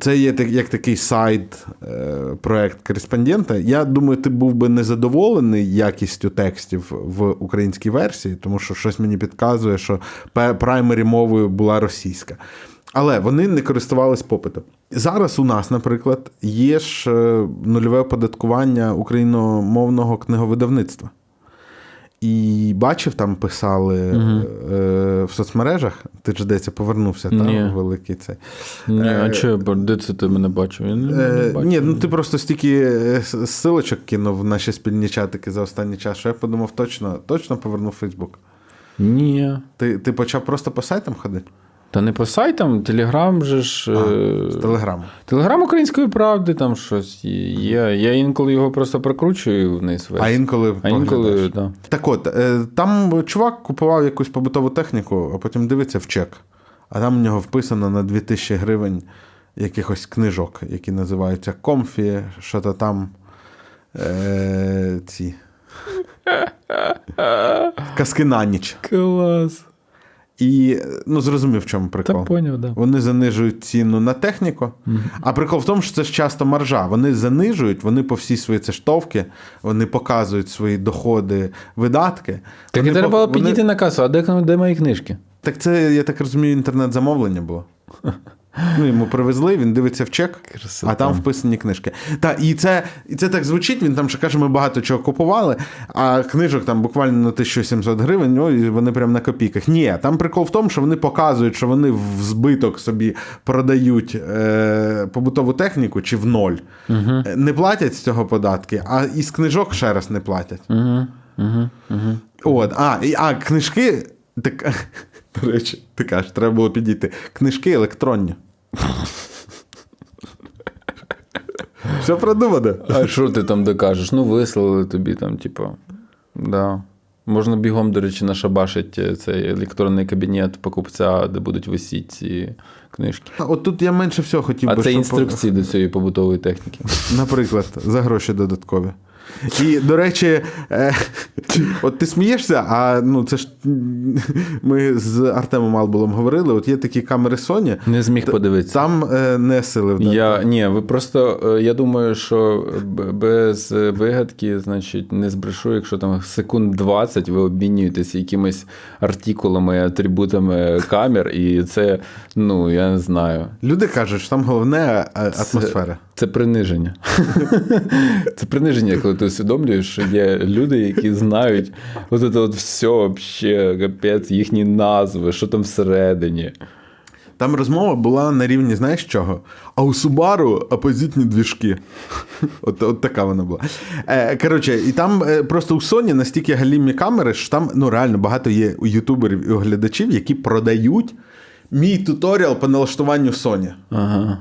Це є так- як такий сайт, е, проект кореспондента. Я думаю, ти був би незадоволений якістю текстів в українській версії, тому що щось мені підказує, що праймері мовою була російська. Але вони не користувались попитом. Зараз у нас, наприклад, є ж е, нульове оподаткування україномовного книговидавництва. І бачив, там писали е, в соцмережах. Ти ж десь повернувся, Ні. там великий цей. Ні, а Е, що, де це ти мене бачив? Я не, не Е, бачив. ні, ну ти просто стільки е, силочок кинув в наші спільні чатики за останній час, що я подумав, точно, точно повернув Фейсбук. Ні. Ти, ти почав просто по сайтам ходити? Та не по сайтам, Телеграм же ж. е, З телеграму. Телеграм української правди там щось є. Я інколи його просто прокручую вниз. вверх. А інколи а інколи, да. Так от, е, там чувак купував якусь побутову техніку, а потім дивиться в чек. А там у нього вписано на 2000 гривень якихось книжок, які називаються Комфі, що то там. Е, ці. Казки на ніч. Клас. І ну, зрозумів, в чому Та прикол. поняв, да. Вони занижують ціну на техніку, а прикол в тому, що це ж часто маржа. Вони занижують, вони по всій свої цештовки, вони показують свої доходи, видатки. Так вони і треба по- підійти вони- на касу, а де, де мої книжки? Так це, я так розумію, інтернет-замовлення було. Ну, йому привезли, він дивиться в чек, Красота. а там вписані книжки. Та, і це, і це так звучить, він там ще каже, ми багато чого купували, а книжок там буквально на 1700 гривень, ну, і вони прям на копійках. Ні, там прикол в тому, що вони показують, що вони в збиток собі продають е, побутову техніку чи в ноль. Угу. Не платять з цього податки, а із книжок ще раз не платять. Угу, угу, угу. От, а, і, а книжки. Так, до речі, ти кажеш, треба було підійти. Книжки електронні. Все продумано. А що ти там докажеш? Ну, вислали тобі там, типу. Да. Можна бігом, до речі, нашабашить е, цей електронний кабінет покупця, де будуть висіти ці книжки. От тут я менше всього хотів А би, це щоб- інструкції до цієї побутової техніки. Наприклад, за гроші додаткові. І, до речі, е, от ти смієшся, а ну це ж ми з Артемом Албулом говорили: от є такі камери Sony. Не зміг подивитися. Там е, не сили вдати. Я, ні, ви просто, е, я думаю, що без вигадки, значить, не збрешу, якщо там секунд 20 ви обмінюєтеся якимись артикулами, атрибутами камер, і це, ну, я не знаю. Люди кажуть, що там головне е, атмосфера. Це приниження. Це приниження, коли ти усвідомлюєш, що є люди, які знають от це от все, вообще, капець, їхні назви, що там всередині. Там розмова була на рівні, знаєш чого? А у Субару опозитні двіжки. От, от така вона була. Е, коротше, і там е, просто у Sony настільки галімі камери, що там ну, реально багато є ютуберів і у глядачів, які продають мій туторіал по налаштуванню Sony. Ага.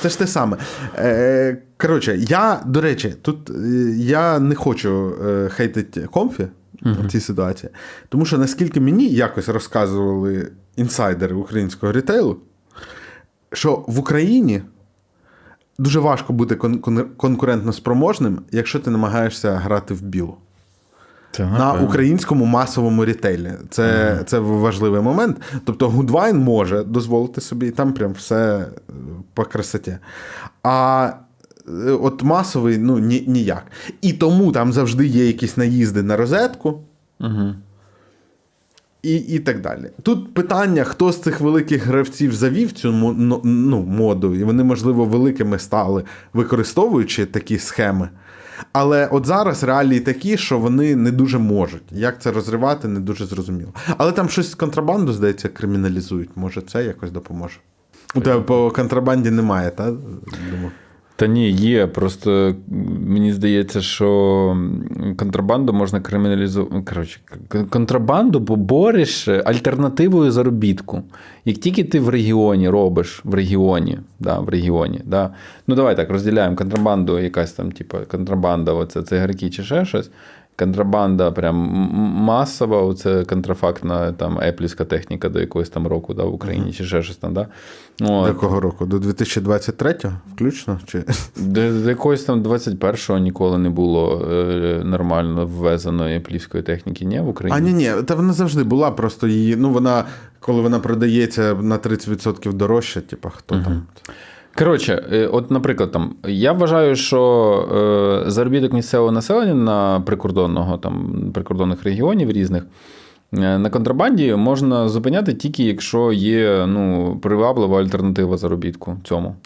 Це ж те саме. Е, коротше, я, до речі, тут е, я не хочу е, хейтити комфі в цій ситуації, тому що наскільки мені якось розказували інсайдери українського рітейлу, що в Україні дуже важко бути кон- конкурентно спроможним, якщо ти намагаєшся грати в білу. На українському масовому рітейлі. Це, це важливий момент. Тобто Гудвайн може дозволити собі, і там прям все е, по красоті. А е, от масовий ну, ні, ніяк. І тому там завжди є якісь наїзди на розетку. Угу. І, і так далі. Тут питання, хто з цих великих гравців завів цю ну, ну, моду, і вони, можливо, великими стали, використовуючи такі схеми. Але от зараз реалії такі, що вони не дуже можуть. Як це розривати, не дуже зрозуміло. Але там щось з контрабанду, здається, криміналізують. Може, це якось допоможе. У тебе по контрабанді немає, так? Думаю. Та ні, є. Просто мені здається, що контрабанду можна криміналізувати. Коротше, контрабанду побориш альтернативою заробітку. Як тільки ти в регіоні робиш в регіоні, да, в регіоні, да. ну давай так розділяємо контрабанду, якась там, типу, контрабанда, оце цигарки чи ще щось. Контрабанда прям масова, оце контрафактна там еплівська техніка до якогось там року да, в Україні, чи ще щось там. Да? От. До якого року? До 2023-го включно? Чи... До, до якогось там 21-го ніколи не було е, нормально ввезеної плівської техніки, ні, в Україні? А ні, ні, та вона завжди була, просто її, ну вона, коли вона продається на 30% дорожче, типа хто там. Коротше, е, от, наприклад, там, я вважаю, що е, заробіток місцевого населення на прикордонного, там, прикордонних регіонів різних е, на контрабанді можна зупиняти тільки якщо є ну, приваблива альтернатива заробітку цьому.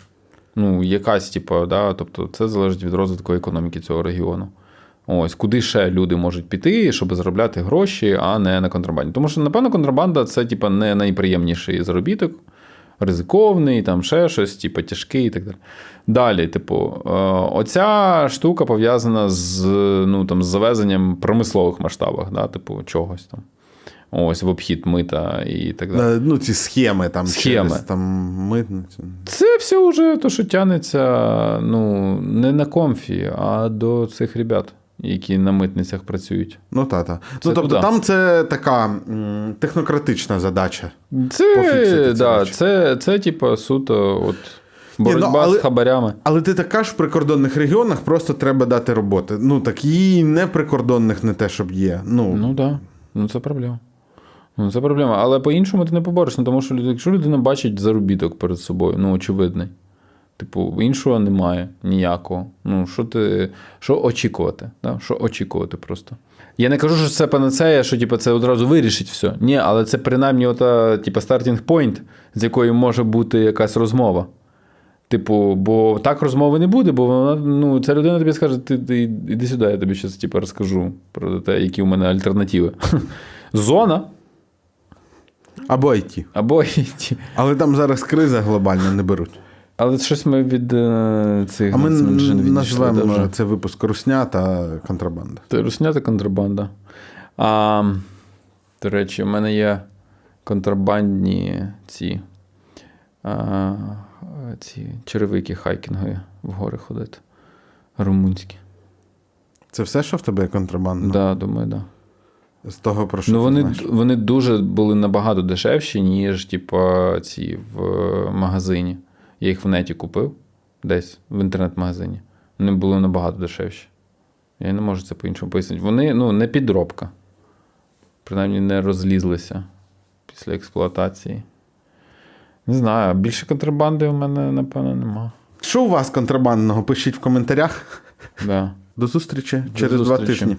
Ну, якась, типу, да, тобто це залежить від розвитку економіки цього регіону. Ось, куди ще люди можуть піти, щоб заробляти гроші, а не на контрабанді. Тому що, напевно, контрабанда це, типу, не найприємніший заробіток, ризиковний, там ще щось, типу, тяжкий і так далі. Далі, типу, е, оця штука пов'язана з, ну, там, з завезенням в промислових масштабах, да, типу, чогось там. Ось в обхід мита і так далі. Е, Ну, ці схеми там Схеми. через там митницю. Це все вже то, що тянеться ну, не на комфі, а до цих ребят, які на митницях працюють. Ну, та, та. Це Ну, тобто туди. там це така м, технократична задача. Це, до речі. це, це типу, суто от, боротьба ну, але- з хабарями. Але ти так кажеш, в прикордонних регіонах просто треба дати роботи. Ну, так її не в прикордонних не те, щоб є. Ну, Ну. Да. Ну, це проблема. Ну, це проблема. Але по-іншому ти не побореш, ну, тому що якщо людина бачить заробіток перед собою, ну, очевидний. Типу, іншого немає ніякого. Ну, що ти. Що очікувати? Да? Що очікувати просто. Я не кажу, що це панацея, що типу, це одразу вирішить все. Ні, але це принаймні ота, типу, стартінг пойнт, з якої може бути якась розмова. Типу, бо так розмови не буде, бо вона, ну, ця людина тобі скаже, ти, ти іди сюди, я тобі зараз типу, розкажу про те, які у мене альтернативи. Зона Або IT. або ті. Але там зараз криза глобальна не беруть. Але щось ми від е, цих А ми нацменшин відійшли це випуск Русня та контрабанда. Це русня та контрабанда. А, до речі, у мене є контрабандні ці, а, ці черевики хайкінгові в гори ходити. Румунські. Це все, що в тебе є контрабанда? Да, думаю, да. З того, про що Ну, вони, знаєш? вони дуже були набагато дешевші, ніж, типу, ці в магазині. Я їх в неті купив десь в інтернет-магазині. Вони були набагато дешевші. Я не можу це по-іншому пояснити. Вони ну, не підробка. Принаймні не розлізлися після експлуатації. Не знаю, більше контрабанди у мене, напевно, нема. Що у вас контрабандного? Пишіть в коментарях. Да. До зустрічі До через два тижні.